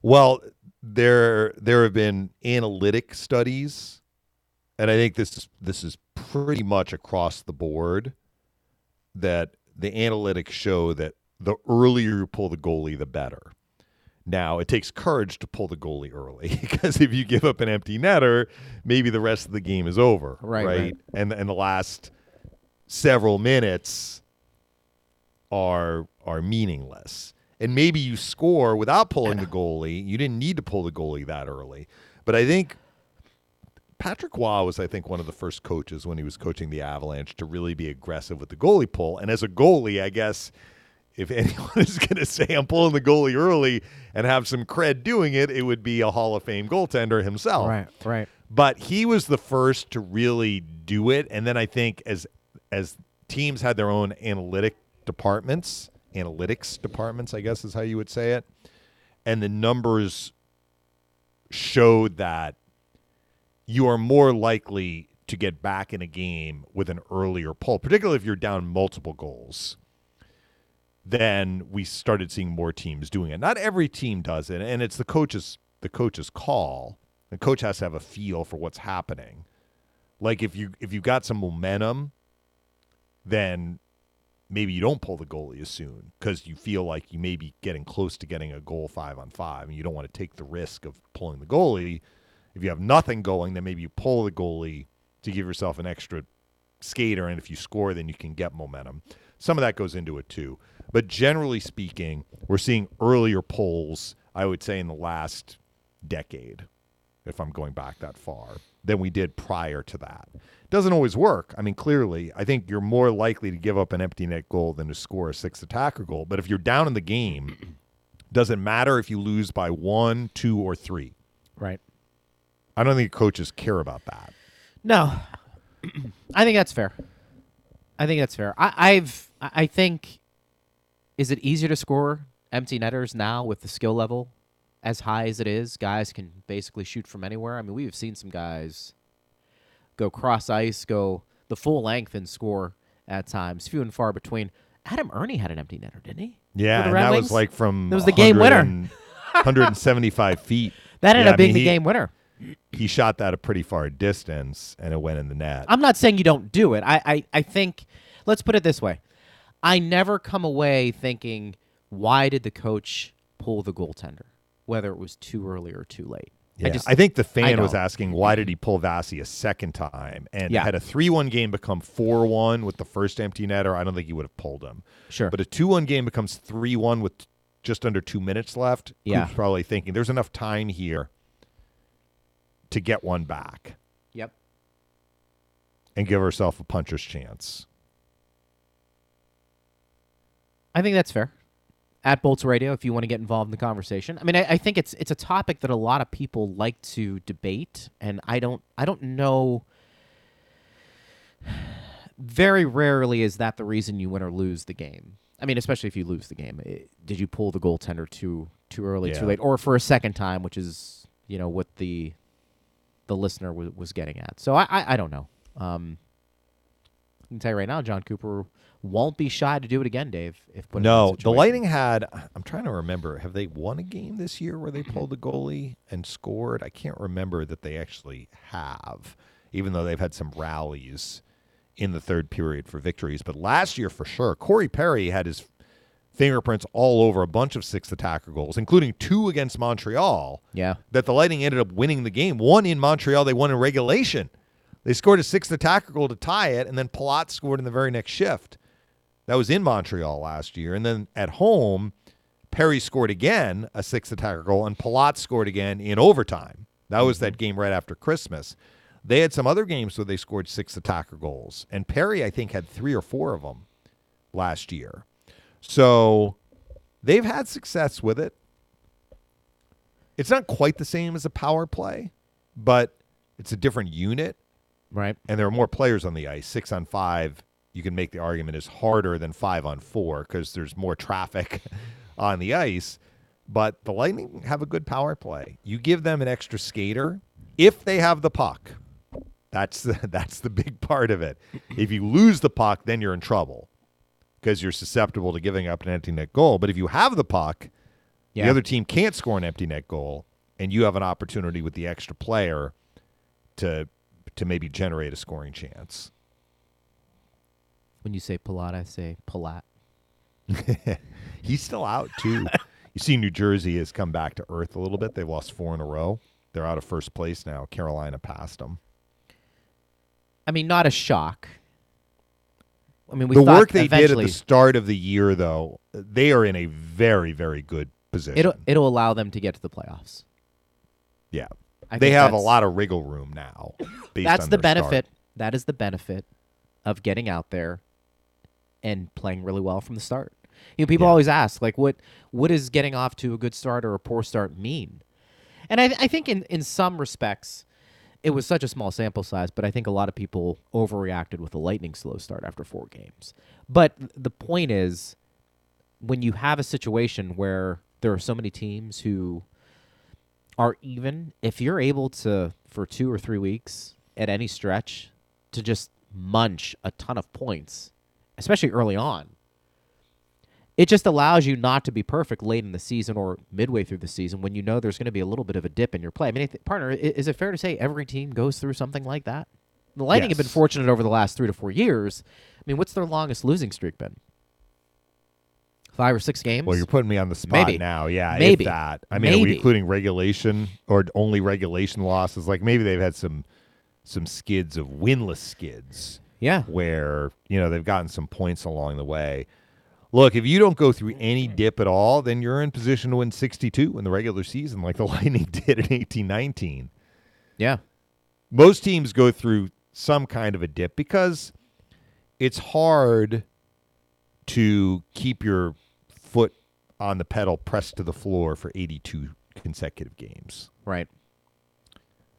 Well, there there have been analytic studies, and I think this is this is pretty much across the board that the analytics show that the earlier you pull the goalie, the better. Now, it takes courage to pull the goalie early because if you give up an empty netter, maybe the rest of the game is over. Right, right. And and the last several minutes are are meaningless. And maybe you score without pulling the goalie. You didn't need to pull the goalie that early. But I think Patrick Roy was, I think, one of the first coaches when he was coaching the Avalanche to really be aggressive with the goalie pull. And as a goalie, I guess if anyone is going to say I'm pulling the goalie early and have some cred doing it, it would be a Hall of Fame goaltender himself right. Right. But he was the first to really do it and then i think as as teams had their own analytic departments analytics departments i guess is how you would say it and the numbers showed that you are more likely to get back in a game with an earlier pull particularly if you're down multiple goals then we started seeing more teams doing it. Not every team does it, and it's the coach's the coach's call. The coach has to have a feel for what's happening. Like if you if you've got some momentum, then maybe you don't pull the goalie as soon because you feel like you may be getting close to getting a goal five on five, and you don't want to take the risk of pulling the goalie. If you have nothing going, then maybe you pull the goalie to give yourself an extra skater, and if you score, then you can get momentum. Some of that goes into it too. But generally speaking, we're seeing earlier polls, I would say, in the last decade, if I'm going back that far, than we did prior to that. Doesn't always work. I mean, clearly, I think you're more likely to give up an empty net goal than to score a six attacker goal. But if you're down in the game, doesn't matter if you lose by one, two, or three. Right. I don't think coaches care about that. No, I think that's fair. I think that's fair. I, I've I I think is it easier to score empty netters now with the skill level as high as it is? Guys can basically shoot from anywhere. I mean, we've seen some guys go cross ice, go the full length and score at times, few and far between. Adam Erne had an empty netter, didn't he? Yeah, and that Wings? was like from That was the game winner. and- 175 feet. That ended Yeah, up I being mean, the he- game winner. He shot that a pretty far distance, and it went in the net. I'm not saying you don't do it. I, I, I think, let's put it this way. I never come away thinking, why did the coach pull the goaltender, whether it was too early or too late? Yeah, I just, think the fan was asking why did he pull Vasi a second time, and Yeah. had a three-one game become four-one with the first empty netter. I don't think he would have pulled him. Sure. But a two-one game becomes three-one with just under two minutes left. Yeah. Coop's probably thinking there's enough time here to get one back yep. and give herself a puncher's chance. I think that's fair. At Bolts Radio, if you want to get involved in the conversation. I mean, I, I think it's it's a topic that a lot of people like to debate, and I don't I don't know. Very rarely is that the reason you win or lose the game. I mean, especially if you lose the game. Eh, did you pull the goaltender too too early, Yeah. too late, or for a second time, which is you know what the the listener w- was getting at. So I I, I don't know. Um, I can tell you right now, Jon Cooper won't be shy to do it again, Dave. If put in No, the. Lightning had. I'm trying to remember. Have they won a game this year where they mm-hmm. pulled the goalie and scored? I can't remember that they actually have, even though they've had some rallies in the third period for victories. But last year, for sure, Corey Perry had his fingerprints all over a bunch of six attacker goals, including two against Montreal. Yeah. That the Lightning ended up winning the game. One in Montreal, they won in regulation. They scored a sixth attacker goal to tie it, and then Palat scored in the very next shift. That was in Montreal last year. And then at home, Perry scored again, a sixth attacker goal, and Palat scored again in overtime. That was that mm-hmm. game right after Christmas. They had some other games where they scored six attacker goals. And Perry, I think, had three or four of them last year. So they've had success with it. It's not quite the same as a power play, but it's a different unit, Right. and there are more players on the ice. Six on five, you can make the argument is harder than five on four because there's more traffic on the ice. But the Lightning have a good power play. You give them an extra skater if they have the puck. That's the, that's the big part of it. If you lose the puck, then you're in trouble because you're susceptible to giving up an empty net goal. But if you have the puck, Yeah. the other team can't score an empty net goal, and you have an opportunity with the extra player to to maybe generate a scoring chance. When you say Palat, I say Palat. He's still out too. you see, New Jersey has come back to earth a little bit. They lost four in a row. They're out of first place now. Carolina passed them. I mean, not a shock. I mean, we the thought work they did at the start of the year, though, they are in a very, very good position. it'll it'll allow them to get to the playoffs. yeah, I they have a lot of wriggle room now. based That's on the their start. benefit. That is the benefit of getting out there and playing really well from the start. You know, people Yeah. always ask, like, what what does getting off to a good start or a poor start mean? And I, I think in in some respects, it was such a small sample size, but I think a lot of people overreacted with a lightning slow start after four games. But the point is, when you have a situation where there are so many teams who are even, if you're able to for two or three weeks at any stretch to just munch a ton of points, especially early on, it just allows you not to be perfect late in the season or midway through the season when you know there's going to be a little bit of a dip in your play. I mean, partner, is it fair to say every team goes through something like that? The Lightning have been fortunate over the last three to four years. I mean, what's their longest losing streak been? Five or six games? Well, you're putting me on the spot Maybe. now. Yeah, Maybe. If that. I mean, are we including regulation or only regulation losses? Like maybe they've had some some skids of winless skids yeah. where you know they've gotten some points along the way. Look, if you don't go through any dip at all, then you're in position to win 62 in the regular season, like the Lightning did in 1819. Yeah. Most teams go through some kind of a dip because it's hard to keep your on the pedal pressed to the floor for 82 consecutive games. Right.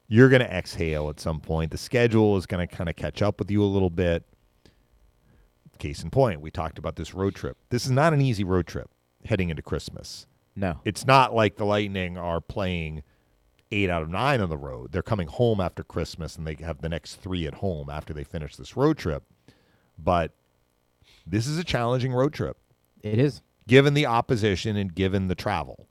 You're going to exhale at some point. The schedule is going to kind of catch up with you a little bit. Case in point, we talked about this road trip. This is not an easy road trip heading into Christmas. No. It's not like the Lightning are playing eight out of nine on the road. They're coming home after Christmas and they have the next three at home after they finish this road trip. But this is a challenging road trip It is. Given the opposition and given the travel.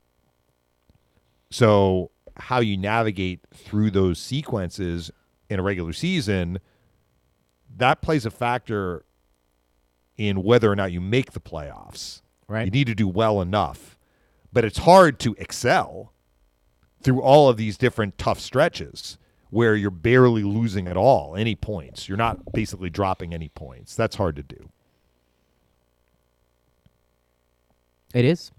So, how you navigate through those sequences in a regular season, that plays a factor in whether or not you make the playoffs. Right. You need to do well enough. But it's hard to excel through all of these different tough stretches where you're barely losing at all any points. You're not basically dropping any points. That's hard to do. It is.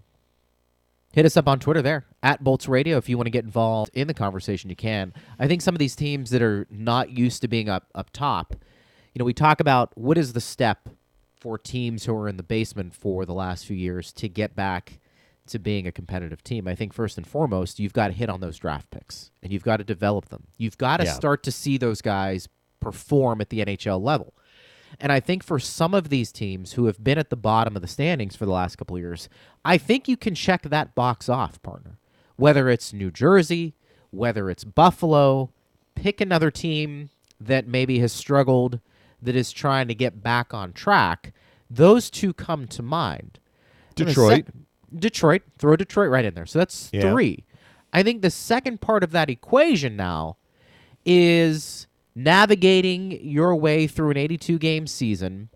Hit us up on Twitter there at Bolts Radio if you want to get involved in the conversation. You can. I think some of these teams that are not used to being up up top, you know, we talk about what is the step for teams who are in the basement for the last few years to get back to being a competitive team. I think first and foremost, you've got to hit on those draft picks and you've got to develop them. You've got to Yeah. start to see those guys perform at the NHL level. And I think for some of these teams who have been at the bottom of the standings for the last couple of years, I think you can check that box off, partner. Whether it's New Jersey, whether it's Buffalo, pick another team that maybe has struggled, that is trying to get back on track. Those two come to mind. Detroit. Detroit. Throw Detroit right in there. So that's Yeah. three. I think the second part of that equation now is navigating your way through an 82 game season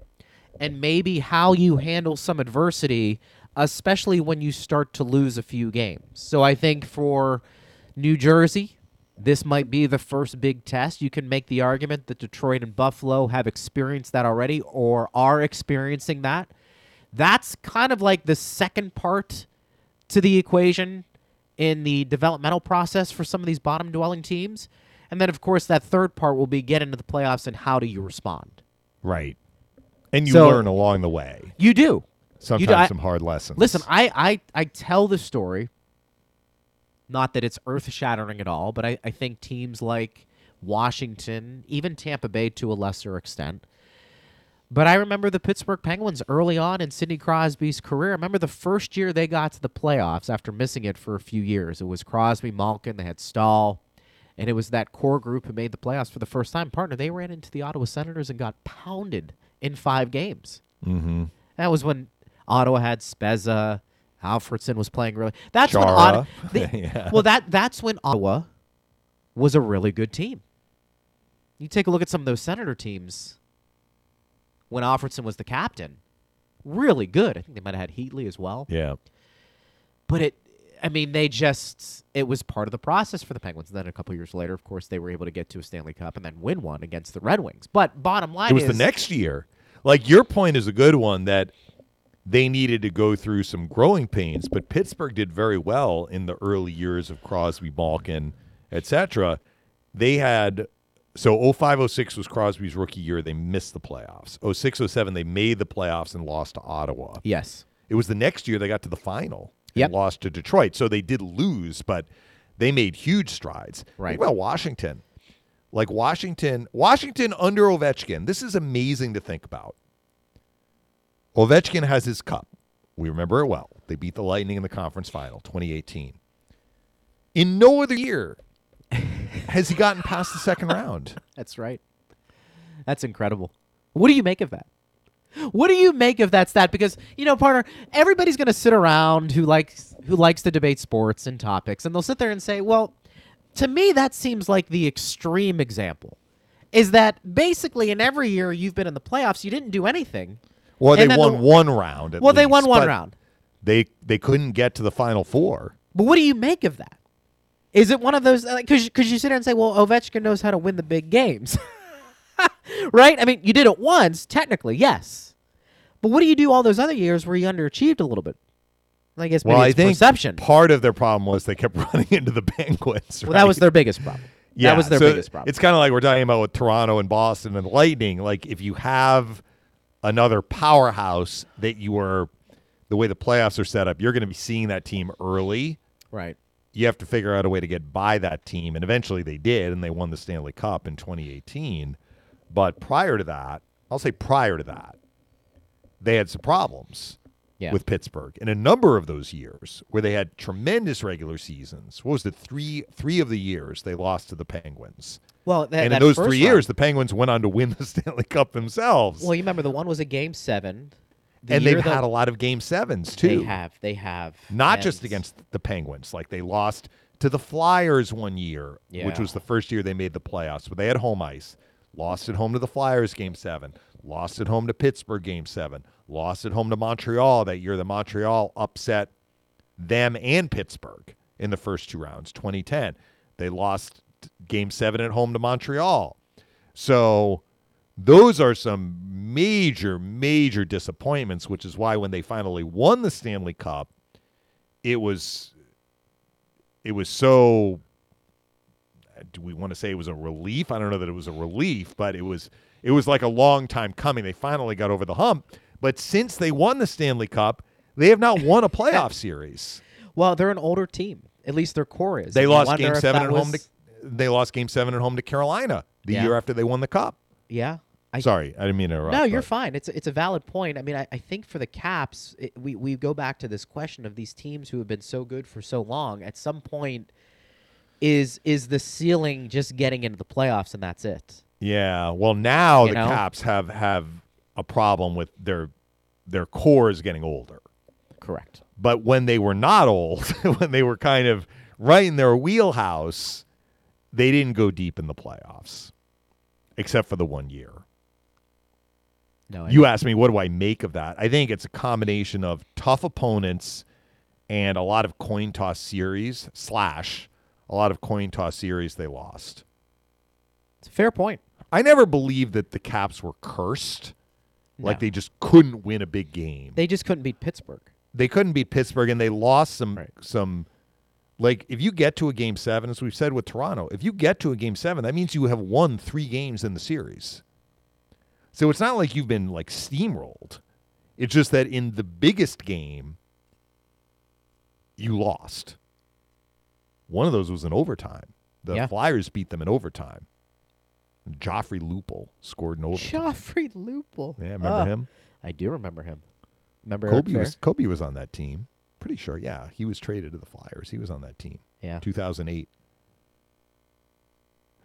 and maybe how you handle some adversity, especially when you start to lose a few games. So I think for New Jersey, this might be the first big test. You can make the argument that Detroit and Buffalo have experienced that already or are experiencing that. That's kind of like the second part to the equation in the developmental process for some of these bottom dwelling teams. And then, of course, that third part will be get into the playoffs and how do you respond? Right. And you So- learn along the way. You do. Sometimes You do. I- some hard lessons. Listen, I, I, I tell the story Not that it's earth shattering at all, but I, I think teams like Washington, even Tampa Bay to a lesser extent. But I remember the Pittsburgh Penguins early on in Sidney Crosby's career. I remember the first year they got to the playoffs after missing it for a few years. It was Crosby, Malkin, they had Staal, and it was that core group who made the playoffs for the first time. Partner, they ran into the Ottawa Senators and got pounded in five games. Mm-hmm. That was when Ottawa had Spezza, Alfredsson was playing really. That's when Ottawa. Yeah. Well, that that's when Ottawa was a really good team. You take a look at some of those Senator teams when Alfredsson was the captain. Really good. I think they might have had Heatley as well. Yeah. But it, I mean, they just it was part of the process for the Penguins. And then a couple years later, of course, they were able to get to a Stanley Cup and then win one against the Red Wings. But bottom line It was is the next year. Like your point is a good one that they needed to go through some growing pains, but Pittsburgh did very well in the early years of Crosby, Malkin, etc. They had so 0506 was Crosby's rookie year. They missed the playoffs. 0607 they made the playoffs and lost to Ottawa. Yes. It was the next year they got to the final Yep. lost to Detroit. So they did lose, but they made huge strides. Right. Think about Washington. Like Washington, Washington under Ovechkin. This is amazing to think about. Ovechkin has his cup. We remember it well. They beat the Lightning in the conference final, 2018. In no other year has he gotten past the second round. That's right. That's incredible. What do you make of that? What do you make of that stat? Because you know, partner, everybody's going to sit around who likes who likes to debate sports and topics, and they'll sit there and say, "Well, to me, that seems like the extreme example." Is that basically in every year you've been in the playoffs, you didn't do anything. Well, they won the- one round. Well, they won one round. They they couldn't get to the final four. But what do you make of that? Is it one of those because because you sit there and say, well, Ovechkin knows how to win the big games, right? I mean, you did it once, technically, yes. But what do you do all those other years where you underachieved a little bit? I guess maybe well, I think perception. part of their problem was they kept running into the Penguins. well, that was their biggest problem. yeah, that was their so biggest problem. It's kind of like we're talking about with Toronto and Boston and Lightning. Like if you have another powerhouse that you are, the way the playoffs are set up, you're going to be seeing that team early. right. You have to figure out a way to get by that team, and eventually they did, and they won the Stanley Cup in 2018. But prior to that, I'll say prior to that, they had some problems Yeah. with Pittsburgh in a number of those years where they had tremendous regular seasons. What was it? Three three of the years they lost to the Penguins. well, that, and that in those three years, the Penguins went on to win the Stanley Cup themselves. well, you remember the one was a game seven, the and they've had a lot of game sevens too. They have, they have, Not just against the Penguins. Like they lost to the Flyers one year, which was the first year they made the playoffs, but they had home ice. Lost at home to the Flyers game seven. Lost at home to Pittsburgh game seven. Lost at home to Montreal that year. The Montreal upset them and Pittsburgh in the first two rounds, 2010. They lost game seven at home to Montreal. So those are some major, major disappointments, which is why when they finally won the Stanley Cup, it was it was so do we want to say it was a relief? I don't know that it was a relief, but it was it was like a long time coming. They finally got over the hump. But since they won the Stanley Cup, they have not won a playoff series. Well, they're an older team. At least their core is. They And lost game seven at home to they lost game seven at home to Carolina the Yeah. year after they won the cup. Yeah. I, Sorry, I didn't mean to interrupt. No, you're but- fine. It's it's a valid point. I mean, I, I think for the Caps, it, we we go back to this question of these teams who have been so good for so long. At some point, is is the ceiling just getting into the playoffs and that's it? Yeah. Well, now You the know? Caps have have a problem with their their core is getting older. Correct. But when they were not old, when they were kind of right in their wheelhouse, they didn't go deep in the playoffs, except for the one year. No, I You asked me, what do I make of that? I think it's a combination of tough opponents and a lot of coin toss series slash a lot of coin toss series they lost. it's a fair point. I never believed that the Caps were cursed, like they just couldn't win a big game. They just couldn't beat Pittsburgh. they couldn't beat Pittsburgh, and they lost some Right. some. Like if you get to a game seven, as we've said with Toronto, if you get to a game seven, that means you have won three games in the series. So it's not like you've been like steamrolled. It's just that in the biggest game, you lost. One of those was in overtime. The Yeah. Flyers beat them in overtime. Joffrey Lupul scored in overtime. Joffrey Lupul. yeah, remember him? I do remember him. Remember Kobe was Kobe was on that team. Pretty sure. Yeah, he was traded to the Flyers. He was on that team. Yeah, 2008.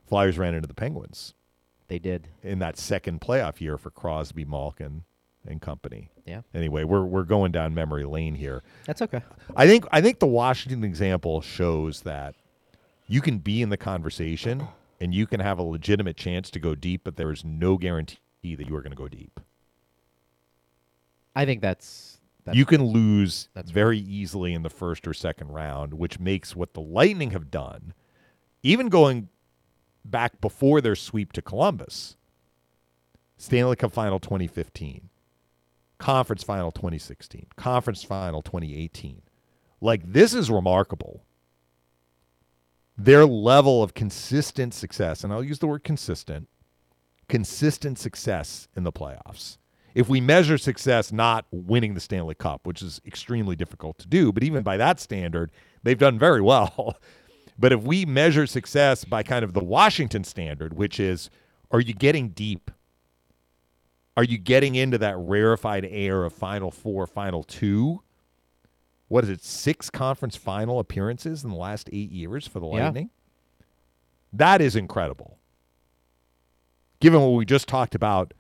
Flyers ran into the Penguins they did. in that second playoff year for Crosby, Malkin, and company. Yeah, Anyway, we're we're going down memory lane here. that's okay. I think I think the Washington example shows that you can be in the conversation and you can have a legitimate chance to go deep, but there is no guarantee that you are going to go deep. I think that's, that's you can lose that's very easily in the first or second round, which makes what the Lightning have done, even going back before their sweep to Columbus, Stanley Cup Final 2015, Conference Final 2016, Conference Final 2018. Like, this is remarkable. Their level of consistent success, and I'll use the word consistent, consistent success in the playoffs. If we measure success not winning the Stanley Cup, which is extremely difficult to do, but even by that standard, they've done very well. but if we measure success by kind of the Washington standard, which is are you getting deep? Are you getting into that rarefied air of Final Four, Final Two? What is it, six conference final appearances in the last eight years for the Yeah. Lightning? That is incredible. Given what we just talked about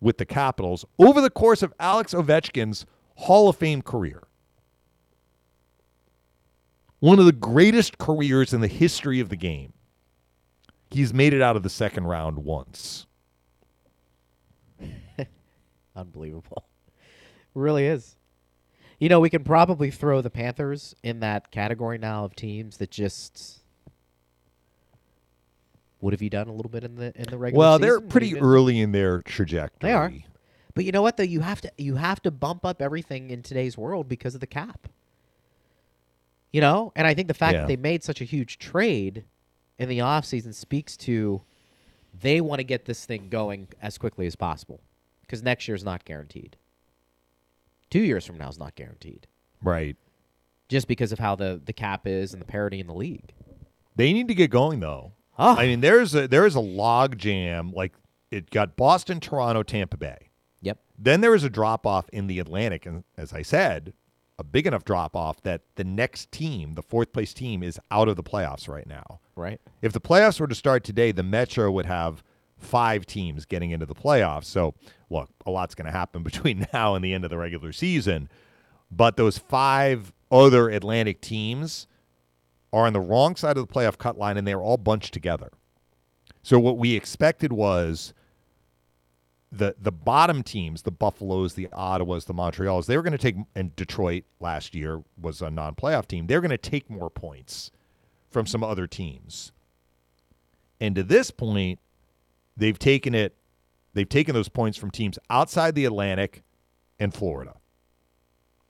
with the Capitals over the course of Alex Ovechkin's Hall of Fame career. One of the greatest careers in the history of the game. He's made it out of the second round once. Unbelievable. really is. You know, we can probably throw the Panthers in that category now of teams that just. What have you done a little bit in the in the regular? Well, they're season? pretty early in their trajectory. They are. But you know what though? You have to you have to bump up everything in today's world because of the cap. You know, and I think the fact Yeah. that they made such a huge trade in the offseason speaks to they want to get this thing going as quickly as possible because next year's not guaranteed. Two years from now is not guaranteed Right. just because of how the, the cap is and the parity in the league. They need to get going though. Oh, I mean, there's a there is a log jam. Like it got Boston, Toronto, Tampa Bay. yep. Then there was a drop off in the Atlantic, and as I said, a big enough drop off that the next team, the fourth place team, is out of the playoffs right now. Right. If the playoffs were to start today, the Metro would have five teams getting into the playoffs. So, look, a lot's going to happen between now and the end of the regular season. But those five other Atlantic teams are on the wrong side of the playoff cut line, and they're all bunched together. So, what we expected was the the bottom teams, the Buffaloes, the Ottawas, the Montreals, they were going to take, and Detroit last year was a non playoff team. They're going to take more points from some other teams. And to this point, they've taken it, they've taken those points from teams outside the Atlantic and Florida,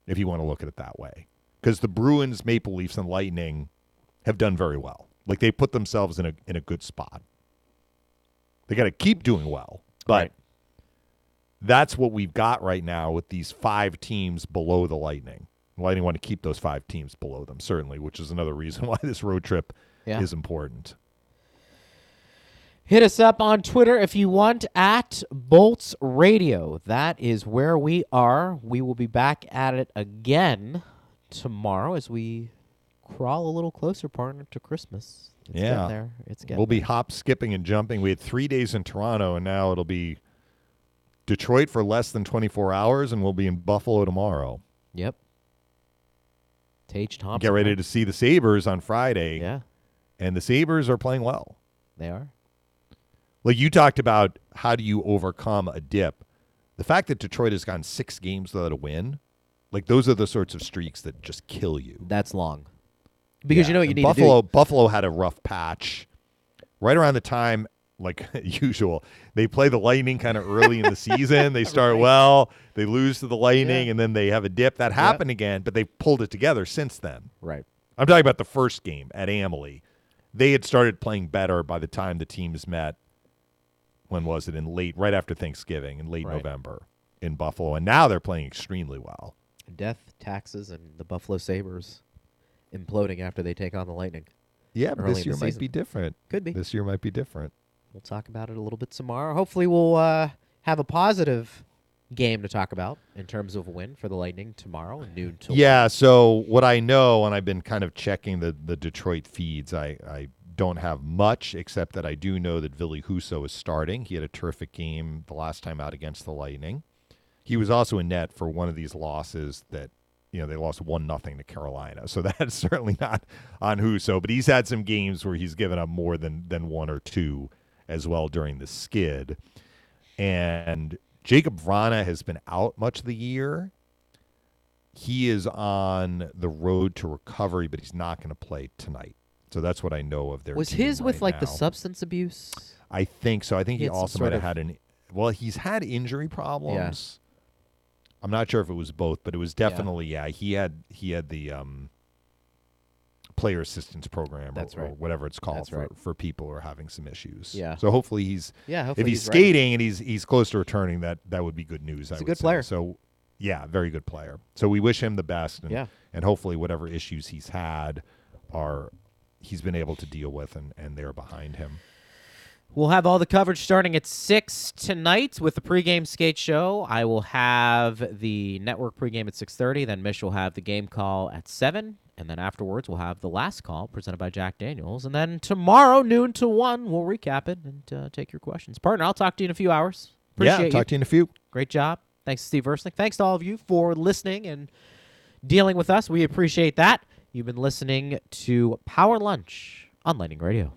if you want to look at it that way. Because the Bruins, Maple Leafs, and Lightning have done very well. Like they put themselves in a in a good spot. They got to keep doing well, but Right. that's what we've got right now with these five teams below the Lightning. The Lightning want to keep those five teams below them, certainly, which is another reason why this road trip Yeah. is important. Hit us up on Twitter if you want at Bolts Radio. That is where we are. We will be back at it again tomorrow as we crawl a little closer, partner, to Christmas. It's Yeah. getting there. It's getting We'll be hop, skipping, and jumping. We had three days in Toronto, and now it'll be Detroit for less than 24 hours, and we'll be in Buffalo tomorrow. Yep. Tage Thompson. Get ready to see the Sabres on Friday, Yeah, and the Sabres are playing well. they are. Like you talked about, how do you overcome a dip? The fact that Detroit has gone six games without a win, like those are the sorts of streaks that just kill you. That's long. Because Yeah, you know what you and need Buffalo, to do. Buffalo had a rough patch right around the time, like usual. They play the Lightning kind of early in the season. They start well, they lose to the Lightning, Yeah. and then they have a dip. That happened again, but they've pulled it together since then. Right. I'm talking about the first game at Amalie. They had started playing better by the time the teams met. When was it? In late, right after Thanksgiving, in late Right. November in Buffalo, and now they're playing extremely well. Death, taxes, and the Buffalo Sabres imploding after they take on the Lightning. Yeah, but early this in year the might season. be different. Could be. This year might be different. We'll talk about it a little bit tomorrow. Hopefully, we'll uh, have a positive game to talk about in terms of a win for the Lightning tomorrow, noon till Yeah, so what I know, and I've been kind of checking the, the Detroit feeds, I, I don't have much except that I do know that Ville Husso is starting. He had a terrific game the last time out against the Lightning. He was also in net for one of these losses that you know they lost one nothing to Carolina, so that's certainly not on Husso. But he's had some games where he's given up more than than one or two as well during the skid, and Jakub Vrana has been out much of the year he is on the road to recovery, but he's not going to play tonight. So that's what I know of their. Was his with right like the substance abuse? I think so. I think He he, also might have had an. Well, he's had injury problems. I'm not sure if it was both, but it was definitely yeah. He had he had the um, player assistance program or, That's or whatever it's called That's for, right. for people who are having some issues. Yeah. So hopefully he's Yeah, hopefully if he's, he's skating and he's he's close to returning, that that would be good news. I He's a good say. player. So yeah, very good player. So we wish him the best. And, Yeah. and hopefully whatever issues he's had are he's been able to deal with and, and they're behind him. We'll have all the coverage starting at 6 tonight with the pregame skate show. I will have the network pregame at 6.30. Then Mish will have the game call at 7. And then afterwards, we'll have the last call presented by Jack Daniels. And then tomorrow, noon to 1, we'll recap it and uh, take your questions. Partner, I'll talk to you in a few hours. Appreciate yeah, you. talk to you in a few. Great job. Thanks, Steve Woznick. Thanks to all of you for listening and dealing with us. We appreciate that. You've been listening to Power Lunch on Lightning Radio.